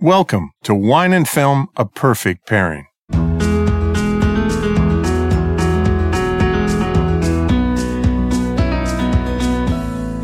Welcome to Wine and Film, a perfect pairing.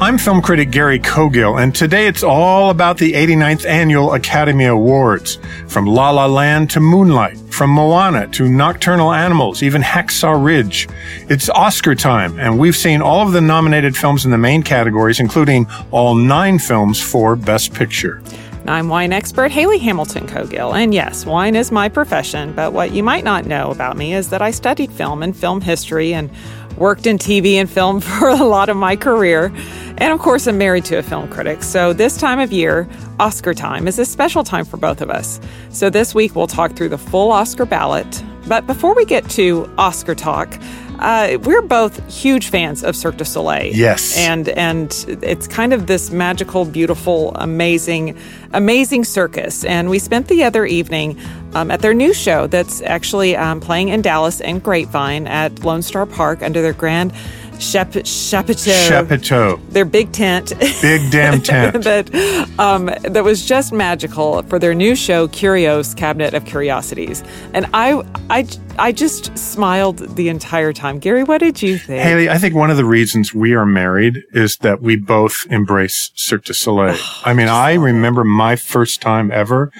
I'm film critic Gary Cogill, and today it's all about the 89th Annual Academy Awards. From La La Land to Moonlight, from Moana to Nocturnal Animals, even Hacksaw Ridge. It's Oscar time, and we've seen all of the nominated films in the main categories, including all nine films for Best Picture. I'm wine expert Haley Hamilton Cogill, and yes, wine is my profession, but what you might not know about me is that I studied film and film history and worked in TV and film for a lot of my career. And of course, I'm married to a film critic. So this time of year, Oscar time, is a special time for both of us. So this week, we'll talk through the full Oscar ballot. But before we get to Oscar talk, uh, we're both huge fans of Cirque du Soleil. Yes. And and it's kind of this magical, beautiful, amazing, amazing circus. And we spent the other evening um, at their new show that's actually um, playing in Dallas and Grapevine at Lone Star Park under their grand Chap- Chapiteau. Their big tent. Big damn tent. that um, that was just magical for their new show, Kurios Cabinet of Curiosities. And I, I, I just smiled the entire time. Gary, what did you think? Haley, I think one of the reasons we are married is that we both embrace Cirque du Soleil. I mean, I remember my first time ever.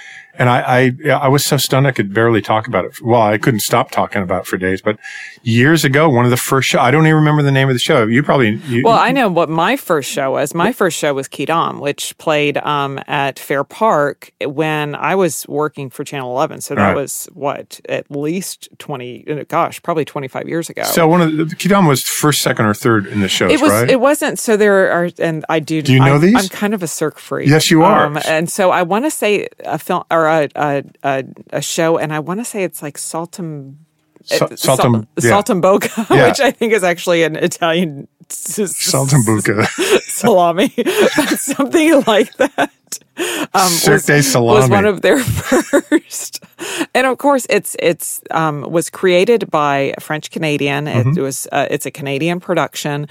And I, I, I was so stunned I could barely talk about it. Well, I couldn't stop talking about it for days. But years ago, one of the first show, I don't even remember the name of the show. You probably. You, well, I know what my first show was. My first show was Quidam, which played um, at Fair Park when I was working for Channel 11. So that Right. was what at least twenty. uh, Gosh, probably twenty five years ago. So one of the, Quidam was first, second, or third in the shows, it was. right? It wasn't. So there are, and I do. Do you know I'm, these? I'm kind of a Cirque freak. Yes, you are. Um, and so I want to say a film or a a, a, a show, and I want to say it's like Saltum. Sa- uh, yeah. Saltimbocca, Yeah. which I think is actually an Italian s- s- salami, something like that. Um, Cirque de Salami. was one of their first, and of course, it's it's um, was created by a French Canadian. Mm-hmm. It was uh, it's a Canadian production,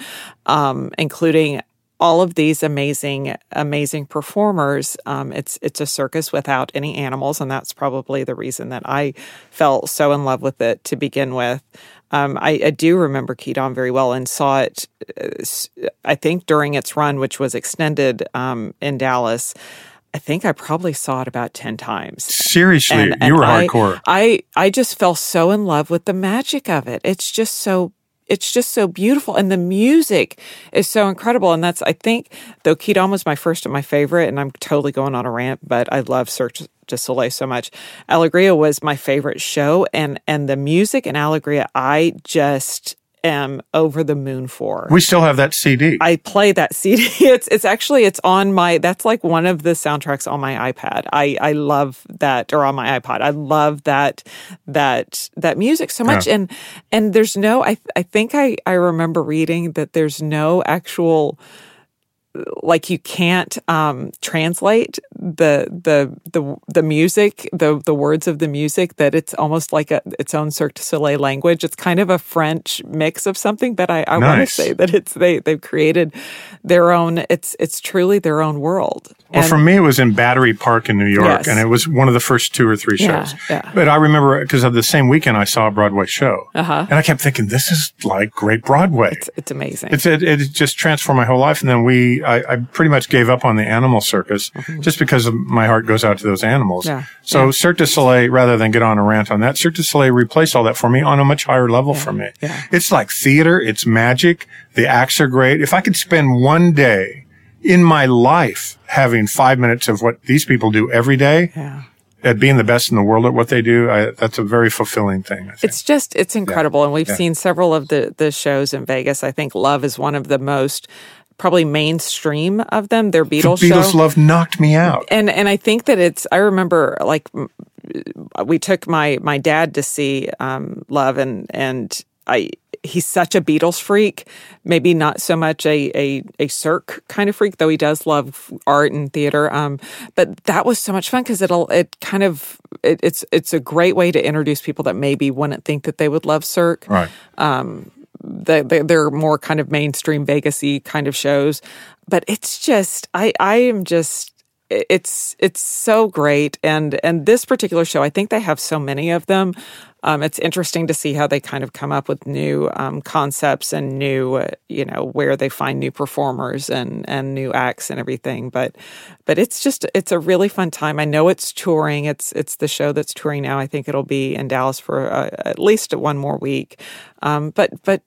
um, including all of these amazing amazing performers. Um, it's it's a circus without any animals, and that's probably the reason that I fell so in love with it to begin with. Um, I, I do remember Quidam very well and saw it. uh, I think during its run, which was extended um, in Dallas. I think I probably saw it about ten times. Seriously, And- you were I- hardcore. I I just fell so in love with the magic of it. It's just so it's just so beautiful and the music is so incredible and that's I think though Quidam was my first and my favorite and I'm totally going on a rant but I love Cirque du Soleil so much. Alegria was my favorite show and and the music in Alegria I just am over the moon for. We still have that CD. I play that CD. It's it's actually it's on my that's like one of the soundtracks on my iPad. I I love that or on my iPod. I love that that that music so much Yeah. and and there's no I I think I I remember reading that there's no actual like you can't um translate the the the the music the the words of the music that it's almost like a its own Cirque du Soleil language. It's kind of a French mix of something but I, I want to say that it's they they've created their own it's it's truly their own world Well, And- for me, it was in Battery Park in New York, Yes. and it was one of the first two or three shows. yeah. But I remember because of the same weekend, I saw a Broadway show, Uh-huh. and I kept thinking, "This is like great Broadway." it's, it's amazing It's it, it just transformed my whole life, and then we I, I pretty much gave up on the animal circus just because of my heart goes out to those animals. Mm-hmm. Yeah, So yeah. Cirque du Soleil, rather than get on a rant on that, Cirque du Soleil replaced all that for me on a much higher level for me. yeah. It's like theater. It's magic. The acts are great. If I could spend one day in my life having five minutes of what these people do every day yeah at being the best in the world at what they do, I, that's a very fulfilling thing. I think. It's just it's incredible, and we've Yeah. seen several of the the shows in Vegas. I think Love is one of the most probably mainstream of them. Their the Beatles, Beatles show. love knocked me out. and and I think that it's. I remember like we took my my dad to see um, Love, and and I he's such a Beatles freak. Maybe not so much a a a Cirque kind of freak, though he does love art and theater. Um, but that was so much fun because it'll it kind of it, it's it's a great way to introduce people that maybe wouldn't think that they would love Cirque Right. they, they, they're more kind of mainstream Vegasy kind of shows. But it's just, I, I am just, it's it's so great, and and this particular show, I think they have so many of them. Um, it's interesting to see how they kind of come up with new um, concepts and new, uh, you know, where they find new performers and and new acts and everything. But but it's just it's a really fun time. I know it's touring. It's it's the show that's touring now. I think it'll be in Dallas for uh, at least one more week. Um, but but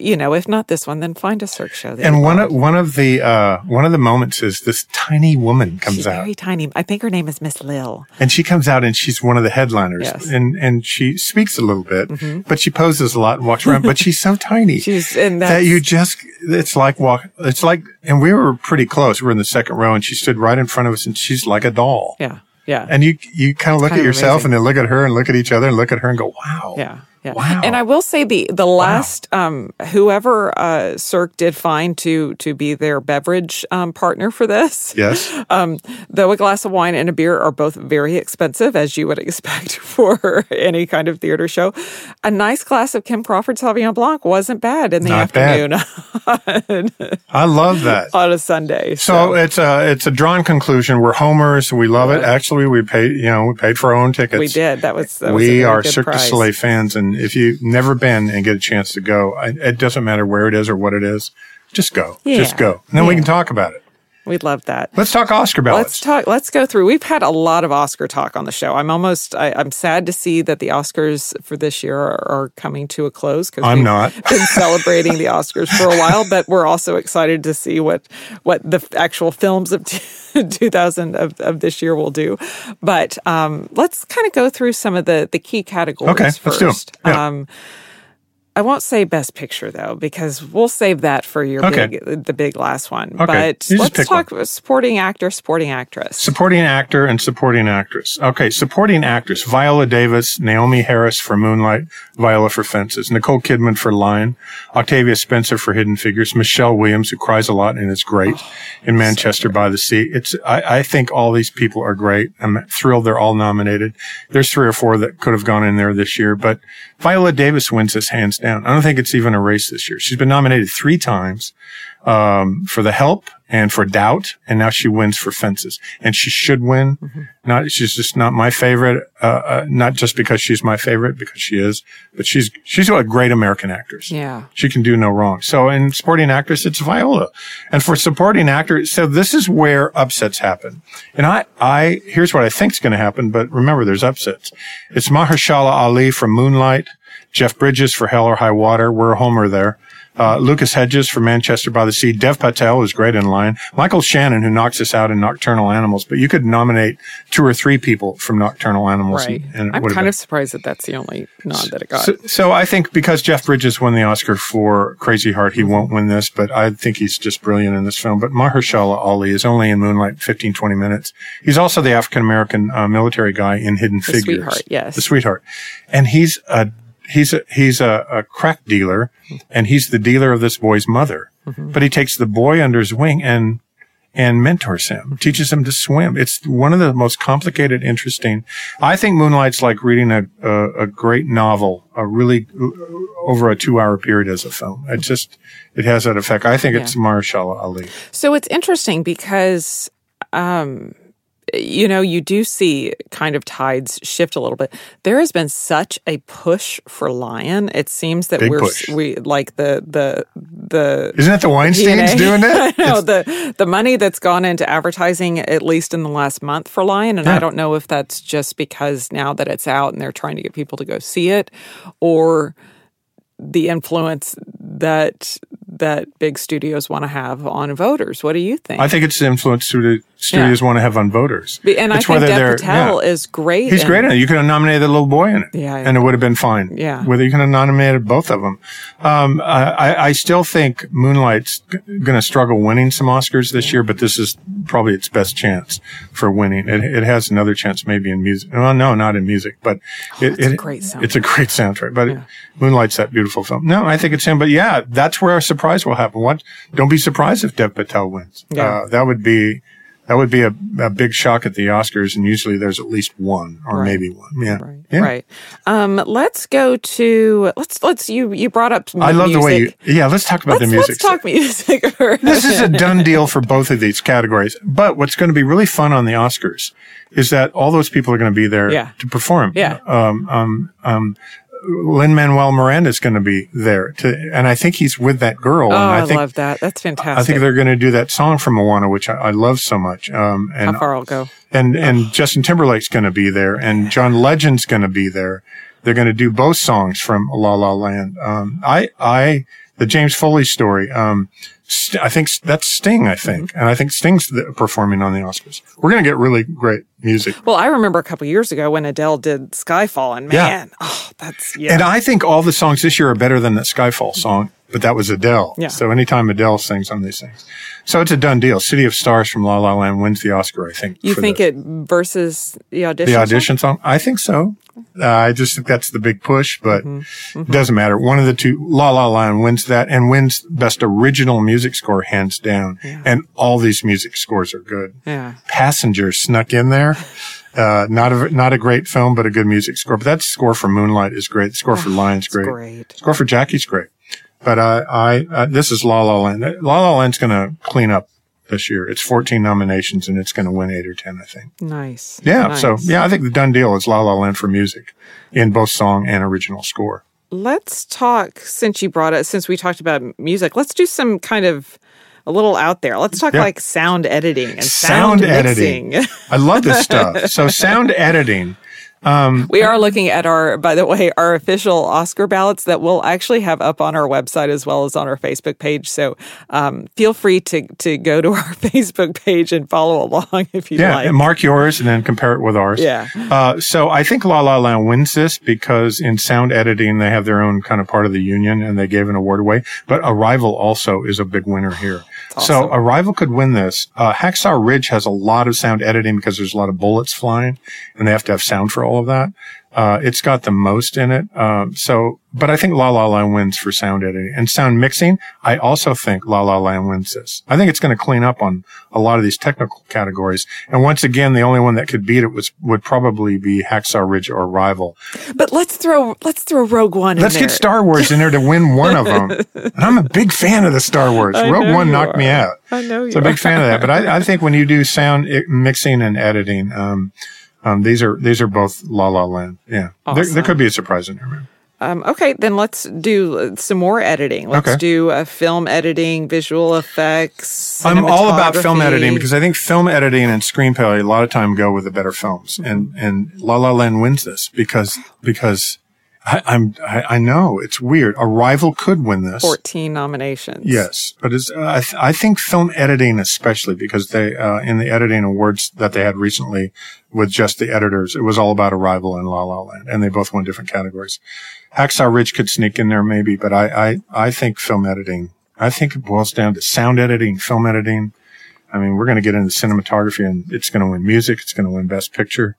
you know, if not this one, then find a Cirque show. And one of, one of the uh, one of the moments is this tiny woman comes she's out. Very tiny. I think her name is Miss Lil. And she comes out and she's one of the headliners. Yes. And and she speaks a little bit, but she poses a lot and walks around. but she's so tiny. She's and that you just it's like walk it's like and we were pretty close. We were in the second row and she stood right in front of us and she's like a doll. yeah yeah And you you kind of look at yourself amazing. and then look at her and look at each other and look at her and go, wow. Yeah. Yeah. Wow. And I will say the the last um, whoever uh, Cirque did find to to be their beverage um, partner for this. Yes. Um, though a glass of wine and a beer are both very expensive, as you would expect for any kind of theater show, a nice glass of Kim Crawford Sauvignon Blanc wasn't bad in the Not afternoon I love that. on a Sunday. So it's a it's a drawn conclusion. We're homers. We love it. Actually, we paid you know we paid for our own tickets. we did. That was that was we very are Cirque du. Soleil fans, and if you've never been and get a chance to go, I, it doesn't matter where it is or what it is. Just go. Just go. And then we can talk about it. We'd love that. Let's talk Oscar ballots. Let's talk. Let's go through. We've had a lot of Oscar talk on the show. I'm almost. I, I'm sad to see that the Oscars for this year are, are coming to a close. Because I'm not. been celebrating the Oscars for a while, but we're also excited to see what what the actual films of 2000 of, of this year will do. But um, let's kind of go through some of the the key categories. Okay, let's first. do 'em. Yeah. Um, I won't say best picture though, because we'll save that for your Okay. big, the big last one. Okay, But you let's talk supporting actor, supporting actress. Supporting actor and supporting actress. Okay, supporting actress. Viola Davis, Naomie Harris for Moonlight, Viola for Fences, Nicole Kidman for Lion, Octavia Spencer for Hidden Figures, Michelle Williams, who cries a lot and is great oh, in Manchester by the Sea. It's, I, I think all these people are great. I'm thrilled they're all nominated. There's three or four that could have gone in there this year, but Viola Davis wins this hands down. I don't think it's even a race this year. She's been nominated three times um, for the help and for doubt, and now she wins for fences, and she should win. Not she's just not my favorite, uh, uh, not just because she's my favorite because she is, but she's she's a great American actress. Yeah. She can do no wrong. So in supporting actress, it's Viola, and for supporting actor, so this is where upsets happen. And I, I here's what I think is going to happen, but remember, there's upsets. It's Mahershala Ali from Moonlight, Jeff Bridges for Hell or High Water. We're a homer there. Uh, Lucas Hedges from Manchester by the Sea. Dev Patel is great in Lion. Michael Shannon, who knocks us out in Nocturnal Animals, but you could nominate two or three people from Nocturnal Animals. Right. And, and I'm kind of surprised that that's the only nod that it got. so, so I think because Jeff Bridges won the Oscar for Crazy Heart, he won't win this, but I think he's just brilliant in this film. But Mahershala Ali is only in Moonlight 15, 20 minutes. He's also the African American uh, military guy in Hidden Figures. sweetheart, yes. The sweetheart. And he's a, he's a, he's a, a crack dealer and he's the dealer of this boy's mother. Mm-hmm. But he takes the boy under his wing and and mentors him, teaches him to swim. It's one of the most complicated, interesting. I think Moonlight's like reading a, a, a great novel, a really over a two hour period as a film. It just, it has that effect. I think it's Mahershala Ali. So it's interesting because, um, you know, you do see kind of tides shift a little bit. There has been such a push for Lion. It seems that Big we're push. we like the the the Isn't that the Weinsteins DNA. doing that? Know the the money that's gone into advertising at least in the last month for Lion, and. I don't know if that's just because now that it's out and they're trying to get people to go see it, or the influence that that big studios want to have on voters. What do you think? I think it's the influence the studios want to have on voters. and I It's think whether Dev Patel yeah. is great. He's great in it. You could have nominated the little boy in it. Yeah, yeah. And it would have been fine. Yeah. Whether you could have nominated both of them. Um, I, I still think Moonlight's going to struggle winning some Oscars this year, but this is probably its best chance for winning. It, it has another chance maybe in music. Well, no, not in music, but it, it's a it- great soundtrack. It's a great soundtrack, but Moonlight's that beautiful film. No, I think it's him, but yeah, that's where a surprise will happen. What? Don't be surprised if Dev Patel wins. Yeah. Uh, that would be, that would be a, a big shock at the Oscars, and usually there's at least one or Right. maybe one. Yeah, Right. yeah. Right. Um, let's go to let's let's you you brought up music. I love the way you. Yeah, let's talk about let's, the music. let's talk music. this is a done deal for both of these categories. But what's going to be really fun on the Oscars is that all those people are going to be there Yeah. to perform. Yeah. Um, um, um, Lin Manuel Miranda is going to be there to, and I think he's with that girl. oh, and I, I think love that. That's fantastic. I think they're going to do that song from Moana, which I, I love so much. Um, and How far I'll go. and and Justin Timberlake's going to be there, and John Legend's going to be there. They're going to do both songs from La La Land. Um, I I the James Foley story. Um, St- I think that's Sting. I think, mm-hmm. and I think Sting's the, performing on the Oscars. We're going to get really great music. Well, I remember a couple years ago when Adele did Skyfall, and Yeah. man, oh, that's yeah. And I think all the songs this year are better than that Skyfall song, but that was Adele. Yeah. So anytime Adele sings on these things, so it's a done deal. City of Stars from La La Land wins the Oscar. I think. you think the, it versus the audition? the song? audition song? I think so. Uh, I just think that's the big push, but Mm-hmm. it doesn't matter. One of the two, La La Land wins that and wins best original music score hands down. And all these music scores are good. Yeah. Passenger snuck in there. Uh, not a, not a great film, but a good music score. But that score for Moonlight is great. The score for Lion's great. Great. Score for Jackie's great. But I, I, uh, this is La La Land. La La Land's going to clean up this year. It's 14 nominations and it's going to win eight or 10, I think. Nice. Yeah. Nice. So yeah, I think the done deal is La La Land for music in both song and original score. Let's talk since you brought it since we talked about music. Let's do some kind of a little out there. Let's talk Yeah. like sound editing and Sound sound, editing. I love this stuff. So sound editing. We are looking at our, by the way, our official Oscar ballots that we'll actually have up on our website as well as on our Facebook page. So um, feel free to to go to our Facebook page and follow along if you Yeah. like. And mark yours and then compare it with ours. Yeah. Uh, so I think La La Land wins this because in sound editing, they have their own kind of part of the union and they gave an award away. But Arrival also is a big winner here. So Arrival could win this. Uh, Hacksaw Ridge has a lot of sound editing because there's a lot of bullets flying and they have to have sound for all of that. Uh, it's got the most in it. Um, so, but I think La La Land wins for sound editing and sound mixing. I also think La La Land wins this. I think it's going to clean up on a lot of these technical categories. And once again, the only one that could beat it was, would probably be Hacksaw Ridge or Rival. But let's throw let's throw Rogue One. Let's get. Star Wars in there to win one of them. And I'm a big fan of the Star Wars. I Rogue One knocked me out. I know you. So a big fan of that. But I, I think when you do sound mixing and editing, um, um, these are these are both La La Land. Yeah, there, there could be a surprise in there. Um, okay, then let's do uh, some more editing. Let's Okay. do uh, film editing, visual effects. I'm all about film editing because I think film editing and screenplay a lot of time go with the better films, and and La La Land wins this because because I, I'm I, I know it's weird. Arrival could win this. 14 nominations. Yes, but it's, uh, I, th- I think film editing, especially because they, uh, in the editing awards that they had recently with just the editors, it was all about Arrival and La La Land, and they both won different categories. Hacksaw Ridge could sneak in there maybe, but I, I, I think film editing, I think it boils down to sound editing, film editing. I mean, we're going to get into cinematography and it's going to win music. It's going to win best picture.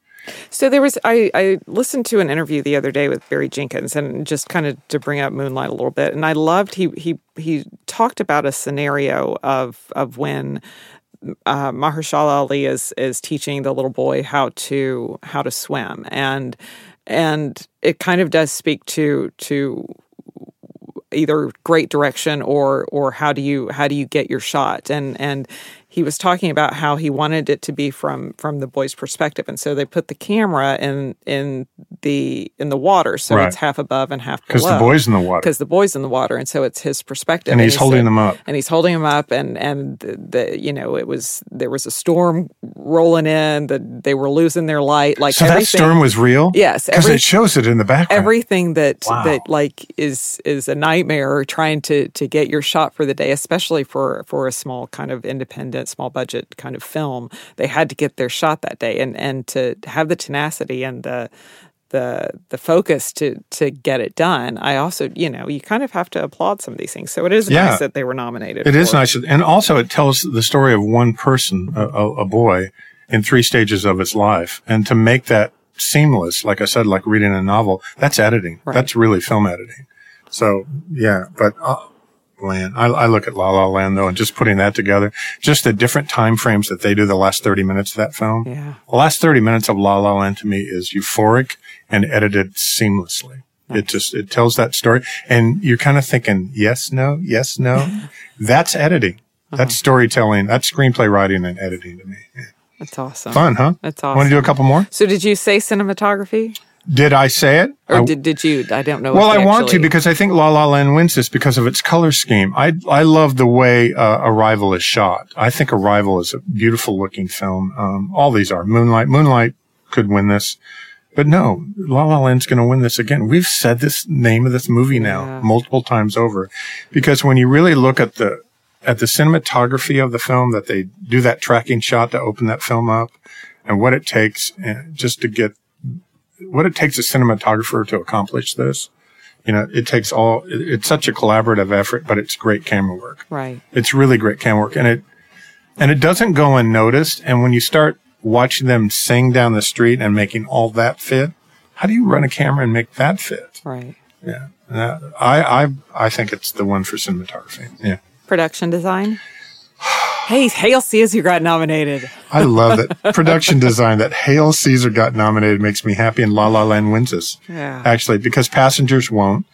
So there was I, I listened to an interview the other day with Barry Jenkins and just kind of to bring up Moonlight a little bit. And I loved he he he talked about a scenario of of when uh, Mahershala Ali is is teaching the little boy how to how to swim. And and it kind of does speak to to either great direction or or how do you how do you get your shot? And and he was talking about how he wanted it to be from from the boy's perspective and so they put the camera in in the in the water so Right. it's half above and half Because the boy's in the water. because the boy's in the water and so it's his perspective And he's he holding said- them up. and he's holding them up and and the, the you know it was there was a storm rolling in that they were losing their light like So that storm was real? Yes, Because it shows it in the background. everything that Wow. that like is is a nightmare trying to to get your shot for the day especially for for a small kind of independent small budget kind of film they had to get their shot that day and and to have the tenacity and the the the focus to to get it done i also you know you kind of have to applaud some of these things so it is Yeah. nice that they were nominated It is for- nice. And also it tells the story of one person, a, a, a boy in three stages of his life. And to make that seamless, like I said, like reading a novel, that's editing. Right. That's really film editing. So yeah, but, uh, Land. I, I look at La La Land though, and just putting that together, just the different time frames that they do the last 30 minutes of that film. Yeah. The last 30 minutes of La La Land to me is euphoric and edited seamlessly. It just, it tells that story. And you're kind of thinking, yes, no, yes, no. That's editing. That's uh-huh. storytelling. That's screenplay writing and editing to me. Yeah. That's awesome. Fun, huh? That's awesome. Want to do a couple more? So did you say cinematography? Did I say it? Or I- did, did you? I don't know. well, I want to because I think La La Land wins this because of its color scheme. I I love the way uh, Arrival is shot. I think Arrival is a beautiful looking film. Um, all these are Moonlight. Moonlight could win this, but no, La La Land's going to win this again. We've said this name of this movie now Yeah. multiple times over, because when you really look at the at the cinematography of the film, that they do that tracking shot to open that film up, and what it takes uh, just to get what it takes a cinematographer to accomplish this. You know, it takes all, it's such a collaborative effort, but it's great camera work. right. It's really great camera work and it, and it doesn't go unnoticed. And when you start watching them sing down the street and making all that fit, how do you run a camera and make that fit? Right. Yeah. I, I, I think it's the one for cinematography. Yeah. Production design. hey, Hail Caesar got nominated. I love that production design that Hail Caesar got nominated makes me happy and La La Land wins this. Yeah. Actually, because passengers won't.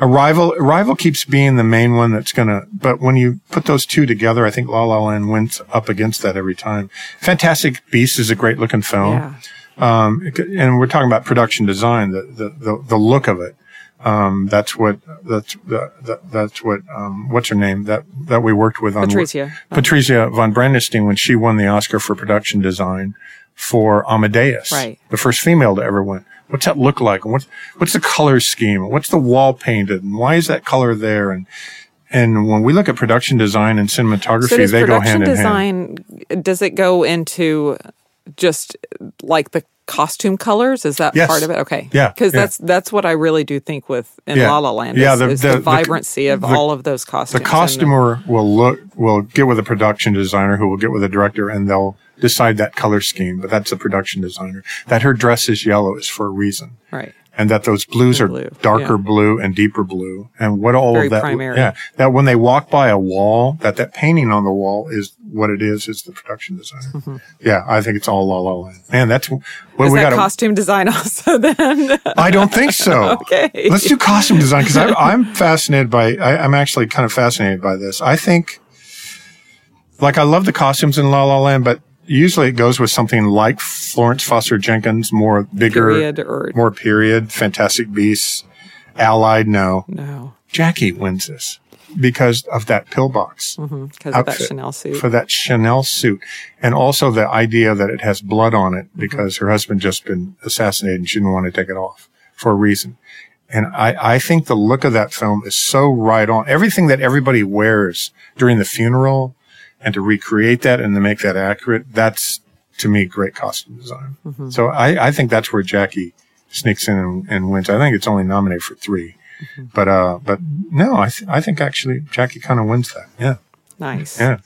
Arrival, Arrival keeps being the main one that's gonna, but when you put those two together, I think La La Land wins up against that every time. Fantastic Beasts is a great looking film. Yeah. Um, and we're talking about production design, the, the, the, the look of it. Um, that's what, that's, the, the, that's what, um, what's her name that, that we worked with on Patricia. Patrizia von Brandenstein when she won the Oscar for production design for Amadeus. Right. The first female to ever win. What's that look like? And what's, what's the color scheme? What's the wall painted? And why is that color there? And, and when we look at production design and cinematography, So they go production hand in hand. design? Does it go into just like the costume colors? Is that Yes. part of it? Okay. Yeah, Because yeah. that's that's what I really do think with in Yeah. La La Land. Yeah, the- is the- the, the- vibrancy of the- all of those costumes. The costumer will look, will get with a production designer who will get with a director and they'll decide that color scheme. But that's the production designer. That her dress is yellow is for a reason. right. And that those blues are Blue, darker yeah. blue and deeper blue and what all Very of that primary. yeah that when they walk by a wall that that painting on the wall is what it is is the production designer yeah i think it's all la la land man that's what Mm-hmm. We got costume design also then? i don't think so Okay. let's do costume design because i'm fascinated by I, i'm actually kind of fascinated by this i think like i love the costumes in la la land but usually it goes with something like florence foster jenkins more bigger Period or more period, Fantastic Beasts, Allied, no. no? Jackie wins this because of that pillbox Because of that Chanel suit. for that Chanel suit. And also the idea that it has blood on it Mm-hmm. because her husband just been assassinated and she didn't want to take it off for a reason. And I, I think the look of that film is so right on. Everything that everybody wears during the funeral and to recreate that and to make that accurate, that's to me great costume design. Mm-hmm. So I, I think that's where Jackie sneaks in and, and wins. I think it's only nominated for 3 Mm-hmm. But, uh, but no, I, th- I think actually Jackie kind of wins that. Yeah. nice. Yeah.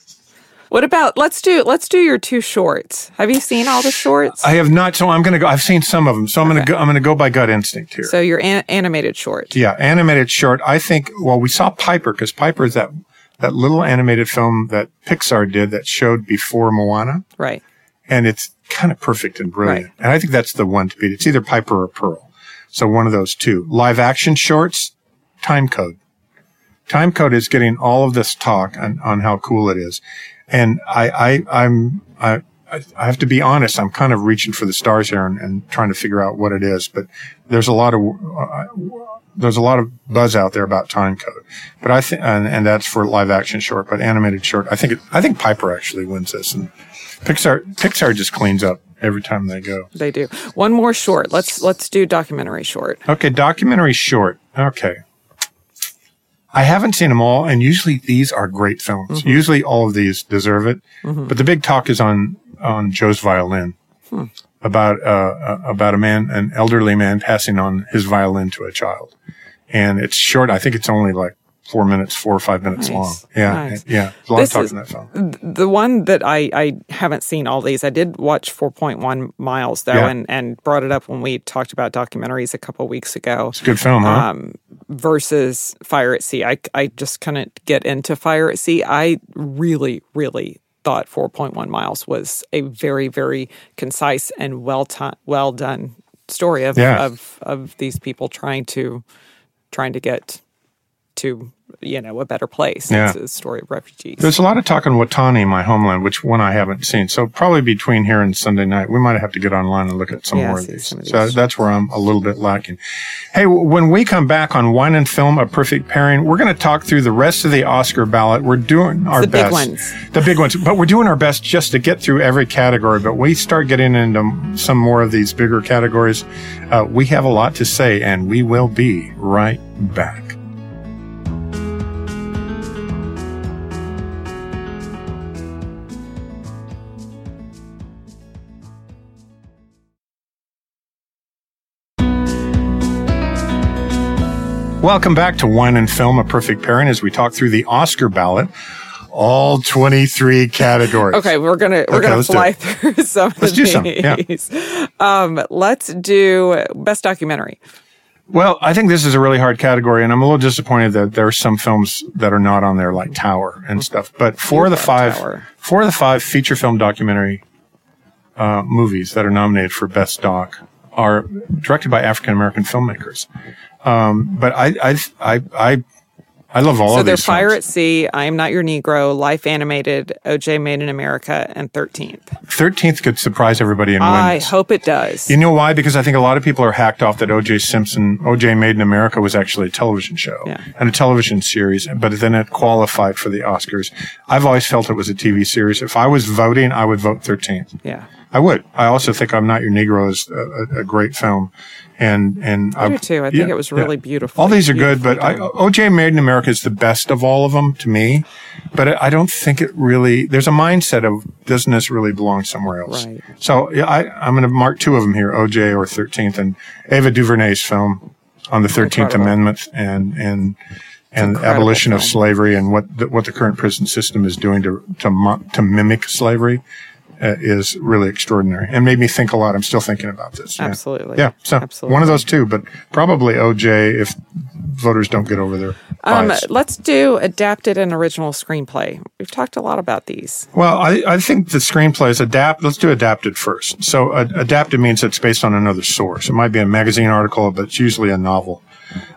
What about let's do let's do your two shorts. Have you seen all the shorts? I have not. So I'm going to go. I've seen some of them. So I'm going to go, I'm to go by gut instinct here. so your an- animated short. yeah. Animated short. I think, well, we saw Piper because Piper is that, that little animated film that Pixar did that showed before Moana. Right. and it's kind of perfect and brilliant. Right. And I think that's the one to beat. It's either Piper or Pearl. So one of those two. Live action shorts, time code. Time code is getting all of this talk on, on how cool it is. And I, I, I'm, I, I have to be honest. I'm kind of reaching for the stars here and, and trying to figure out what it is. But there's a lot of, uh, there's a lot of buzz out there about time code. But I think, and, and that's for live action short, but animated short. I think, it, I think Piper actually wins this and Pixar, Pixar just cleans up every time they go. They do. One more short. Let's let's do documentary short. Okay, documentary short. Okay. I haven't seen them all, and usually these are great films. Usually all of these deserve it. But the big talk is on on Joe's violin about uh, uh, about a man, an elderly man, passing on his violin to a child, and it's short. I think it's only like four minutes, four or five minutes Nice. long. Yeah, Nice. yeah. A lot This of talk is- in that film. The one that I, I haven't seen all these. I did watch 4.1 Miles though, Yeah. and, and brought it up when we talked about documentaries a couple weeks ago. It's a good film, huh? Um, versus Fire at Sea. I, I just couldn't get into Fire at Sea. I really, really thought 4.1 miles was a very, very concise and well t- well done story of, Yeah. of of these people trying to trying to get to you know a better place. Yeah. It's a story of refugees. There's a lot of talk in Watani, my homeland, which one I haven't seen. So probably between here and Sunday night, we might have to get online and look at some Yeah, more of these. some of So these. that's where I'm a little bit lacking. Hey, when we come back on Wine and Film, a perfect pairing, we're going to talk through the rest of the Oscar ballot. We're doing our the big best. ones. The big ones. But we're doing our best just to get through every category. But we start getting into some more of these bigger categories. Uh, we have a lot to say, and we will be right back. Welcome back to Wine and Film, a perfect pairing, as we talk through the Oscar ballot, all 23 categories. Okay, we're gonna we're Okay, gonna fly through some Let's of do some, yeah. Um, let's do best documentary. Well, I think this is a really hard category, and I'm a little disappointed that there are some films that are not on there, like Tower and stuff. But four of the five, Tower. four of the five feature film documentary uh, movies that are nominated for best doc are directed by African American filmmakers. Um, but I, I, I, I, I love all So of these. So they're Fire films. at Sea, I Am Not Your Negro, Life Animated, OJ Made in America, and Thirteenth. Thirteenth could surprise everybody and I hope it does. You know why? Because I think a lot of people are hacked off that O.J. Simpson, O.J. Made in America was actually a television show Yeah. and a television series, but then it qualified for the Oscars. I've always felt it was a TV series. If I was voting, I would vote 13th. yeah, I would. I also think I'm Not Your Negro is a, a, a great film. And, and I do too. I think it was really beautiful. All these are good, but I, OJ Made in America is the best of all of them to me. But I don't think it really, there's a mindset of, doesn't this really belong somewhere else? Right. So yeah, I, I'm going to mark two of them here, OJ or 13th, and Ava DuVernay's film on the 13th Incredible. Amendment and, and, and abolition of slavery and what the, what the current prison system is doing to, to, to mimic slavery. Uh, is really extraordinary and made me think a lot. I'm still thinking about this. Yeah. Absolutely. Yeah. So Absolutely. one of those two, but probably OJ if voters don't get over their Um, let's do adapted and original screenplay. We've talked a lot about these. well, I, I think the screenplay is adapt. Let's do adapted first. So uh, adapted means it's based on another source. It might be a magazine article, but it's usually a novel.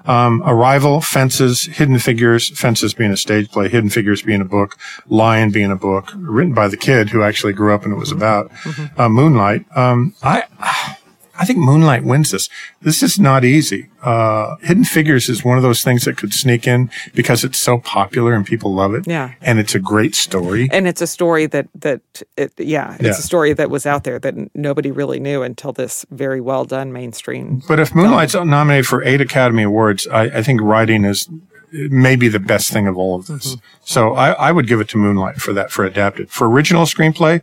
Um, Arrival, Fences, Hidden Figures, Fences being a stage play, Hidden Figures being a book, Lion being a book, written by the kid who actually grew up and it was about. Uh, Moonlight. Um, I, I think Moonlight wins this. This is not easy. Uh, Hidden Figures is one of those things that could sneak in because it's so popular and people love it. Yeah. And it's a great story. And it's a story that that it, yeah, it's Yeah. a story that was out there that nobody really knew until this very well done mainstream. But if Moonlight's nominated for eight Academy Awards, I, I think writing is maybe the best thing of all of this. So I, I would give it to Moonlight for that, for adapted. For original screenplay,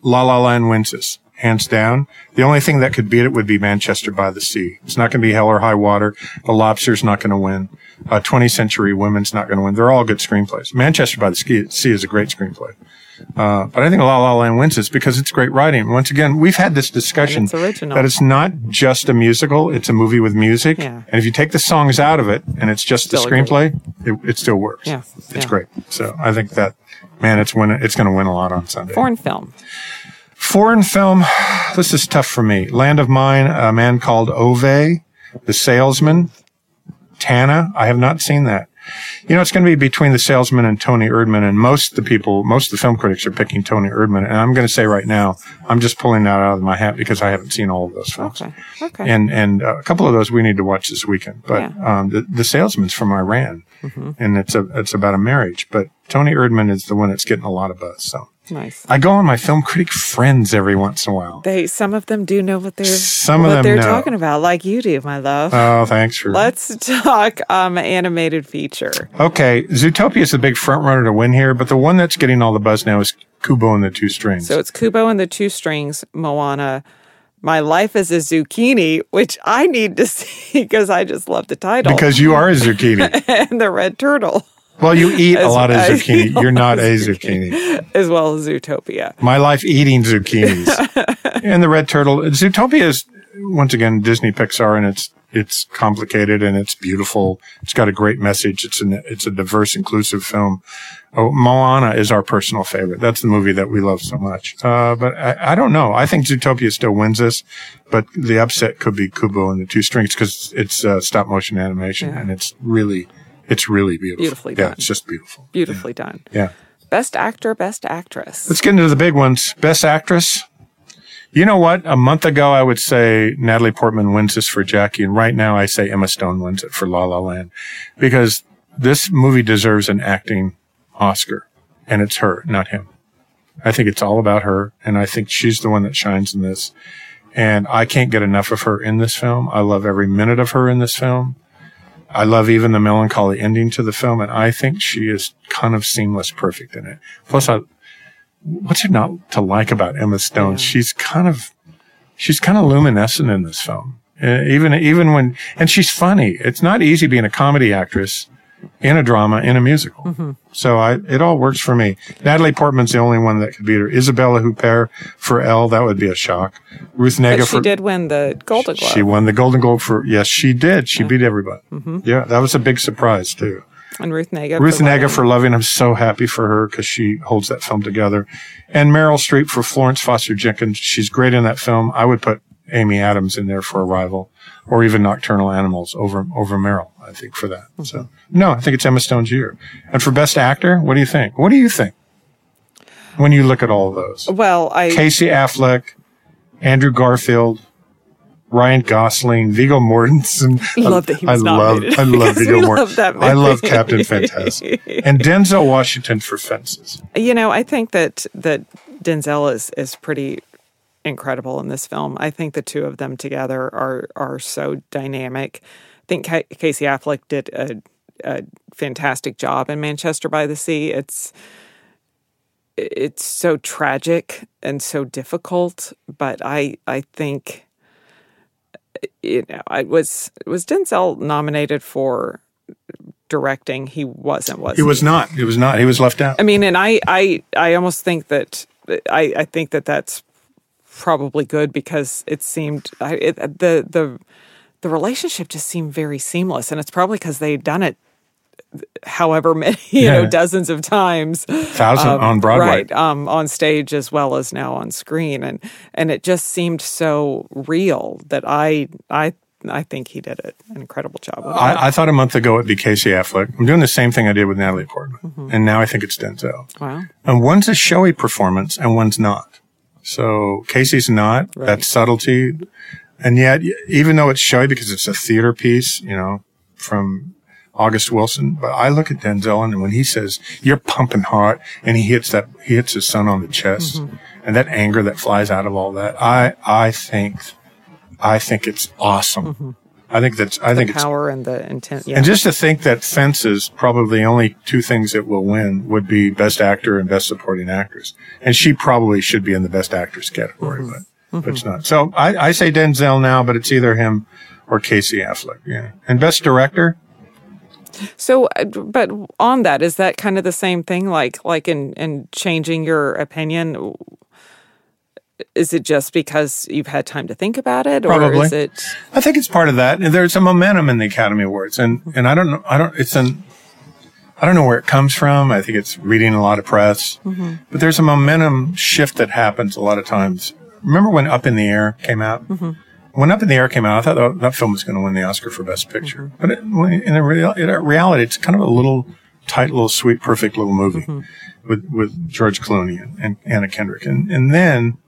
La La Land wins this, hands down. The only thing that could beat it would be Manchester by the Sea. It's not going to be Hell or High Water. The Lobster's not going to win. Uh, 20th Century Women's not going to win. They're all good screenplays. Manchester by the Sea is a great screenplay. Uh, but I think La La Land wins this because it's great writing. Once again, we've had this discussion it's that it's not just a musical; it's a movie with music. Yeah. And if you take the songs out of it and it's just Still the screenplay, it, it still works. Yeah, it's yeah. great. So I think that man, it's win. It's going to win a lot on Sunday. Foreign film. Foreign film. This is tough for me. Land of Mine. A man called Ove, The Salesman. Tanna. I have not seen that. You know, it's going to be between the salesman and Toni Erdmann, and most of the people, most of the film critics are picking Toni Erdmann. And I'm going to say right now, I'm just pulling that out of my hat because I haven't seen all of those films. Okay. Okay. And and a couple of those we need to watch this weekend. But Yeah. um, the the salesman's from Iran, and it's a it's about a marriage. But Toni Erdmann is the one that's getting a lot of buzz. So nice. I go on my film critic friends every once in a while. They some of them do know what they're Some of them they're know. talking about, like you do, my love. Oh, thanks for. Let's talk um, animated feature. Okay, Zootopia is the big front runner to win here, but the one that's getting all the buzz now is Kubo and the Two Strings. So it's Kubo and the Two Strings, Moana, My Life as a Zucchini, which I need to see because I just love the title. because you are a zucchini. and the Red Turtle, well, you eat a lot of zucchini. You're not a zucchini. as well as Zootopia. My life eating zucchinis. and the red turtle. Zootopia is once again, Disney Pixar and it's, it's complicated and it's beautiful. It's got a great message. It's an, it's a diverse, inclusive film. Oh, Moana is our personal favorite. That's the movie that we love so much. Uh, but I, I don't know. I think Zootopia still wins this, but the upset could be Kubo and the Two Strings because it's uh, stop motion animation Yeah. and it's really, it's really beautiful. Beautifully yeah, done. it's just beautiful. Beautifully done. Yeah. Best actor, best actress. Let's get into the big ones. Best actress. You know what? A month ago, I would say Natalie Portman wins this for Jackie. And right now, I say Emma Stone wins it for La La Land because this movie deserves an acting Oscar and it's her, not him. I think it's all about her. And I think she's the one that shines in this. And I can't get enough of her in this film. I love every minute of her in this film. I love even the melancholy ending to the film. And I think she is kind of seamless perfect in it. Plus, I, what's there not to like about Emma Stone? Yeah. She's kind of, she's kind of luminescent in this film. Uh, even, even when, and she's funny. It's not easy being a comedy actress in a drama, in a musical. Mm-hmm. So I, it all works for me. Natalie Portman's the only one that could beat her. Isabella Huppert for Elle, that would be a shock. Ruth Negga But she for, did win the Golden Globe. she won the Golden Globe for, yes, she did. She beat everybody. Mm-hmm. Yeah, that was a big surprise too. and Ruth Negga. Ruth for Negga Loving. for Loving. I'm so happy for her because she holds that film together. And Meryl Streep for Florence Foster Jenkins. She's great in that film. I would put Amy Adams in there for Arrival or even Nocturnal Animals over, over Meryl, I think for that. So no, I think it's Emma Stone's year. And for best actor, what do you think? What do you think when you look at all of those? Well, I Casey Affleck, Andrew Garfield, Ryan Gosling, Viggo Mortensen. I love that he was I love, nominated I love Viggo Mortensen. I love. Captain Fantastic. and Denzel Washington for Fences. you know, I think that that Denzel is is pretty incredible in this film. I think the two of them together are are so dynamic. I think Ca- Casey Affleck did a, a fantastic job in Manchester by the Sea. It's it's so tragic and so difficult, but I I think you know I was was Denzel nominated for directing. He wasn't. Was He was not. He was not. He was left out. I mean, and I, I, I almost think that I, I think that that's probably good because it seemed I, it, the the the relationship just seemed very seamless, and it's probably because they'd done it however many you know dozens of times Thousand um, on Broadway. right um, on stage as well as now on screen and and it just seemed so real that i i i think he did it an incredible job. I, I thought a month ago it'd be Casey Affleck. I'm doing the same thing I did with Natalie Portman. Mm-hmm. And now I think it's Denzel. wow And one's a showy performance and one's not. So Casey's not. Right. That subtlety. And yet, even though it's showy because it's a theater piece, you know, from August Wilson, but I look at Denzel and when he says, you're pumping hard and he hits that, he hits his son on the chest Mm-hmm. and that anger that flies out of all that, I, I think, I think it's awesome. I think that's, I think it's power and the intent yeah and just to think that Fences, probably the only two things that will win would be Best Actor and Best Supporting Actress. And she probably should be in the Best Actress category, but, but it's not. So I, I say Denzel now, but it's either him or Casey Affleck. Yeah. And Best Director, So, uh, but on that, is that kind of the same thing? Like, like in in changing your opinion, is it just because you've had time to think about it, or Probably. is it? I think it's part of that. There's a momentum in the Academy Awards. And, mm-hmm. and I don't know, I don't, it's an, I don't know where it comes from. I think it's reading a lot of press, mm-hmm. but there's a momentum shift that happens a lot of times. Remember when Up in the Air came out? Mm-hmm. When Up in the Air came out, I thought that, that film was going to win the Oscar for Best Picture. Mm-hmm. But it, in, real, in reality, it's kind of a little tight, little sweet, perfect little movie mm-hmm. with, with George Clooney and, and Anna Kendrick. And, and then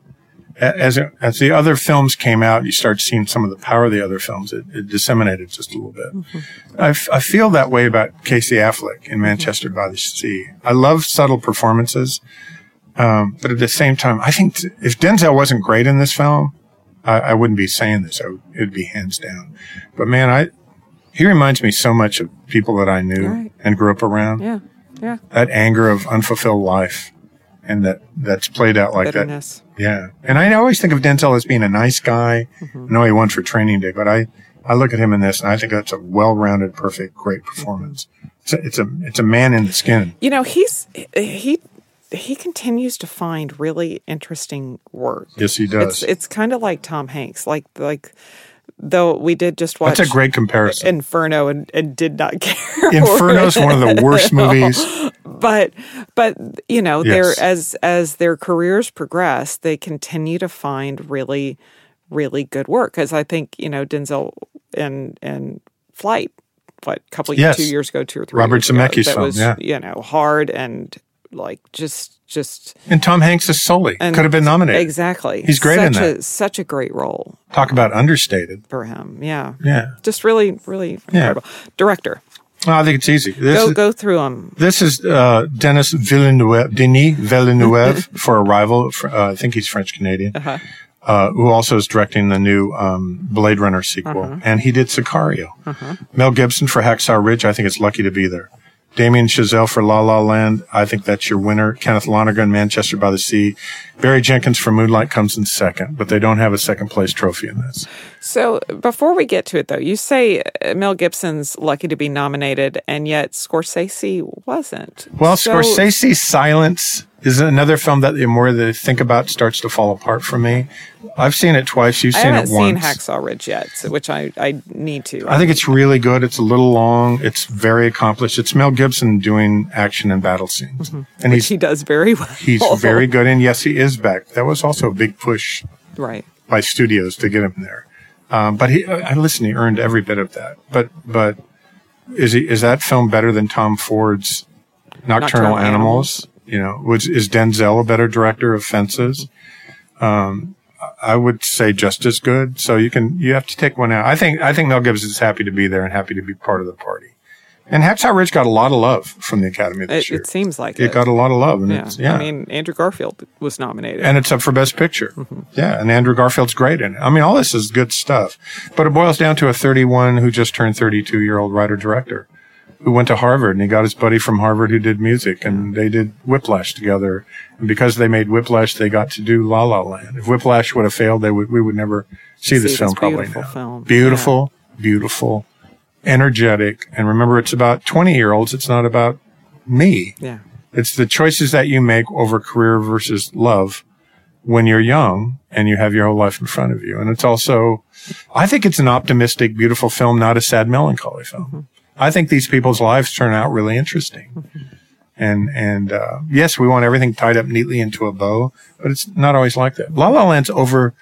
as as the other films came out, you start seeing some of the power of the other films. It, it disseminated just a little bit. I, f- I feel that way about Casey Affleck in Manchester by the Sea. I love subtle performances, um, but at the same time, I think t- if Denzel wasn't great in this film, I, I wouldn't be saying this. Would, it'd be hands down. But man, I he reminds me so much of people that I knew Right. and grew up around. Yeah, yeah, That anger of unfulfilled life, and that that's played out like that yeah. And I always think of Denzel as being a nice guy. I know he won for training day, but I, I look at him in this and I think that's a well-rounded, perfect, great performance. It's a, it's a, it's a man in the skin. You know, he's he he continues to find really interesting work. Yes, he does. It's it's kind of like Tom Hanks, like like though we did just watch That's a great comparison. Inferno and, and did not care. inferno is one of the worst movies. But but you know, Yes. they're as as their careers progress, they continue to find really really good work. Because I think you know Denzel and and Flight, what couple Yes. two years ago, two or three. Robert years ago, Zemeckis' that film, was yeah. you know hard and like just just And Tom Hanks is Sully. Could have been nominated. Exactly, He's great such in that. A, such a great role Talk about understated. for him. Yeah, Yeah. just really really incredible. Director, Well, I think it's easy. This go is, go through them. This is uh, Dennis Villeneuve, Denis Villeneuve for Arrival. fr- Uh, I think he's French Canadian, Uh-huh. uh, who also is directing the new um, Blade Runner sequel, Uh-huh. and he did Sicario. Mel Gibson for Hacksaw Ridge. I think it's lucky to be there. Damien Chazelle for La La Land. I think that's your winner. Kenneth Lonergan, Manchester by the Sea. Barry Jenkins for Moonlight comes in second, but they don't have a second place trophy in this. So before we get to it, though, you say uh, Mel Gibson's lucky to be nominated, and yet Scorsese wasn't. Well, So- Scorsese's Silence is another film that the more they think about starts to fall apart for me. I've seen it twice. You've seen it once. I haven't seen Hacksaw Ridge yet, so, which I, I need to. I think it's really good. It's a little long. It's very accomplished. It's Mel Gibson doing action and battle scenes, and he's he does very well. he's very good. And yes, he is back. That was also a big push right. by studios to get him there. Um, but he, I listen, he earned every bit of that. But but is he is that film better than Tom Ford's Nocturnal, Nocturnal Animals? You know, was is Denzel a better director of Fences? Um, I would say just as good. So you can you have to take one out. I think I think Mel Gibson is happy to be there and happy to be part of the party. And Hacksaw Ridge got a lot of love from the Academy this It, year. it seems like it it. got a lot of love, and yeah. it's yeah. I mean, Andrew Garfield was nominated. and it's up for Best Picture. Yeah, and Andrew Garfield's great in it. I mean, all this is good stuff, but it boils down to a 31 who just turned 32 year old writer director who went to Harvard and he got his buddy from Harvard who did music and they did Whiplash together. And because they made Whiplash, they got to do La La Land. If Whiplash would have failed, they would we would never see, this this film probably beautiful now. film. Beautiful, beautiful, energetic, and remember, it's about 20 year olds. It's not about me. yeah. It's the choices that you make over career versus love when you're young and you have your whole life in front of you. And it's also, I think it's an optimistic, beautiful film, not a sad, melancholy film. Mm-hmm. I think these people's lives turn out really interesting. And, and, uh, yes, we want everything tied up neatly into a bow, but it's not always like that. La La Land's over,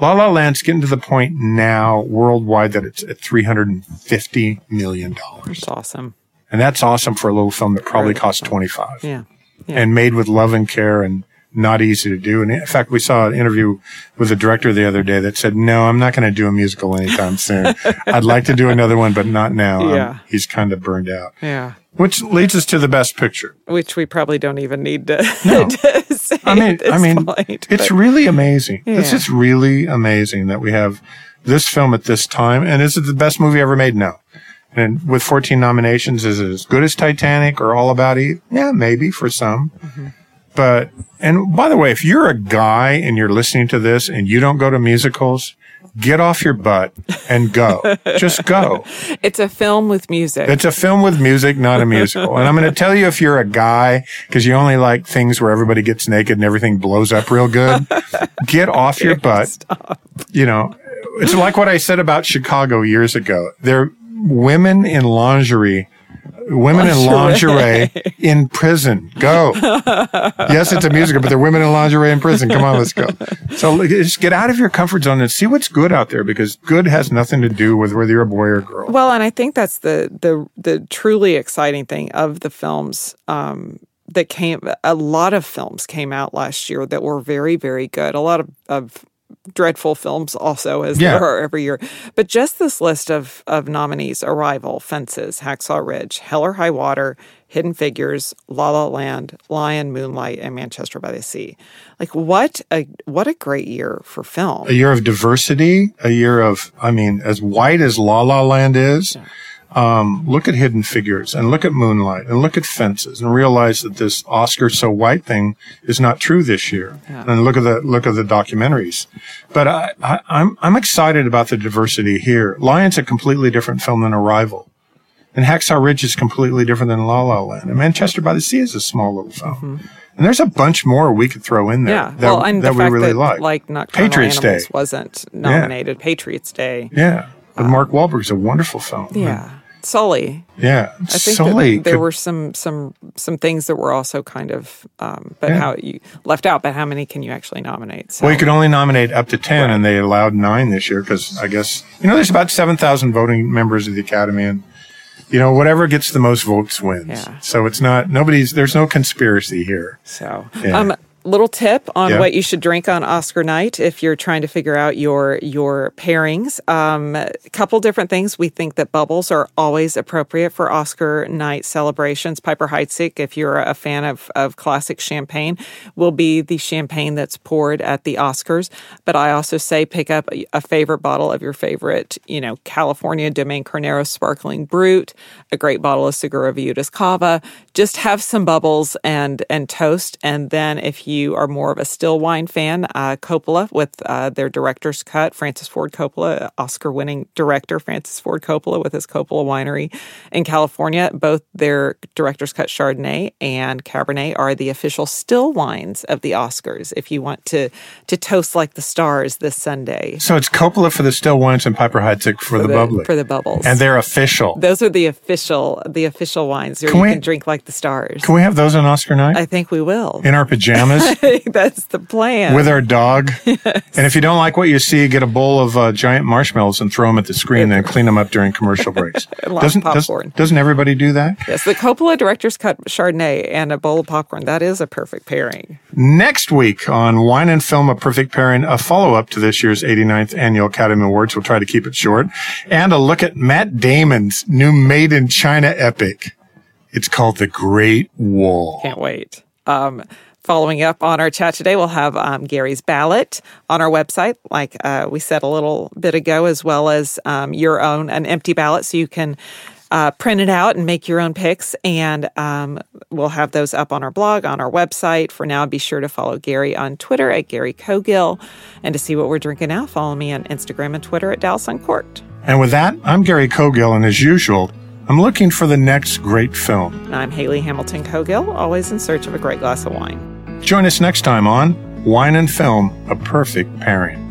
La La Land's getting to the point now worldwide that it's at $350 million. That's awesome. And that's awesome for a little film that probably cost awesome. 25 Yeah. and made with love and care and not easy to do. And in fact, we saw an interview with the director the other day that said, no, I'm not going to do a musical anytime soon. I'd like to do another one, but not now. Um, he's kind of burned out, Yeah. which leads us to the best picture. Which we probably don't even need to, No. to say I mean, I mean, point, it's really amazing. It's Yeah. just really amazing that we have this film at this time. And is it the best movie ever made? No. And with 14 nominations, is it as good as Titanic or All About Eve? Yeah, maybe for some. But, and by the way, if you're a guy and you're listening to this and you don't go to musicals, get off your butt and go. Just go. it's a film with music. It's a film with music, not a musical. And I'm going to tell you if you're a guy, because you only like things where everybody gets naked and everything blows up real good, get off your butt. Stop. You know, it's like what I said about Chicago years ago. They're women in lingerie. Women in lingerie in prison. Go. yes, it's a musical, but they're women in lingerie in prison. Come on, let's go. So just get out of your comfort zone and see what's good out there because good has nothing to do with whether you're a boy or a girl. Well, and I think that's the the the truly exciting thing of the films um, that came. A lot of films came out last year that were very very good. A lot of, of dreadful films also, as Yeah. there are every year. But just this list of of nominees: Arrival, Fences, Hacksaw Ridge, Hell or High Water. Hidden Figures, La La Land, Lion, Moonlight, and Manchester by the Sea. Like what a what a great year for film. a year of diversity, a year of, I mean, as white as La La Land is, um, look at Hidden Figures and look at Moonlight and look at Fences and realize that this Oscar so white thing is not true this year. And look at the, look at the documentaries. But I, I, I'm, I'm excited about the diversity here. Lion's a completely different film than Arrival. And Hacksaw Ridge is completely different than La La Land. And Manchester by the Sea is a small little film. And there's a bunch more we could throw in there Yeah, that, well, and that we really that like. like Nocturnal Patriots Animals Day. wasn't nominated. Patriots Day. Yeah. But Mark Wahlberg's a wonderful film. Yeah. Sully. Yeah. I think Sully. there could- were some some some things that were also kind of um, but Yeah. how you left out. But how many can you actually nominate? So well, you could only nominate up to 10, and they allowed nine this year because I guess, you know, there's about 7,000 voting members of the Academy, and, you know, whatever gets the most votes wins. Yeah. So it's not, nobody's, there's no conspiracy here. So, Yeah. um, little tip on Yeah. what you should drink on Oscar night if you're trying to figure out your your pairings. Um, a couple different things. We think that bubbles are always appropriate for Oscar night celebrations. Piper Heidsieck, if you're a fan of of classic champagne, will be the champagne that's poured at the Oscars. But I also say pick up a, a favorite bottle of your favorite, you know, California Domaine Carneros Sparkling Brut, a great bottle of Segura Viudas Cava. Just have some bubbles and and toast, and then if you are more of a still wine fan, uh, Coppola with uh, their director's cut, Francis Ford Coppola, Oscar-winning director Francis Ford Coppola with his Coppola Winery in California. Both their director's cut Chardonnay and Cabernet are the official still wines of the Oscars. If you want to to toast like the stars this Sunday So it's Coppola for the still wines and Piper Heidsieck for, the, bubbly. for the bubbles, and they're official. those are the official the official wines Can you we- can drink like the stars. Can we have those on Oscar night? I think we will. in our pajamas That's the plan. with our dog. And if you don't like what you see, get a bowl of uh, giant marshmallows and throw them at the screen, then clean them up during commercial breaks. And doesn't, does, popcorn. doesn't everybody do that? yes, the Coppola director's cut Chardonnay and a bowl of popcorn. That is a perfect pairing. Next week on Wine and Film, a perfect pairing, a follow up to this year's 89th Annual Academy Awards. We'll try to keep it short. And a look at Matt Damon's new Made in China epic. It's called The Great Wall. Can't wait. Um, following up on our chat today, we'll have um, Gary's ballot on our website, like uh, we said a little bit ago, as well as um, your own an empty ballot, so you can uh, print it out and make your own picks. And um, we'll have those up on our blog, on our website. For now, be sure to follow Gary on Twitter at Gary Cogill, and to see what we're drinking now, follow me on Instagram and Twitter at Dallas Uncorked. And with that, I'm Gary Cogill, and as usual, I'm looking for the next great film. And I'm Haley Hamilton Cogill, always in search of a great glass of wine. Join us next time on Wine and Film, a perfect pairing.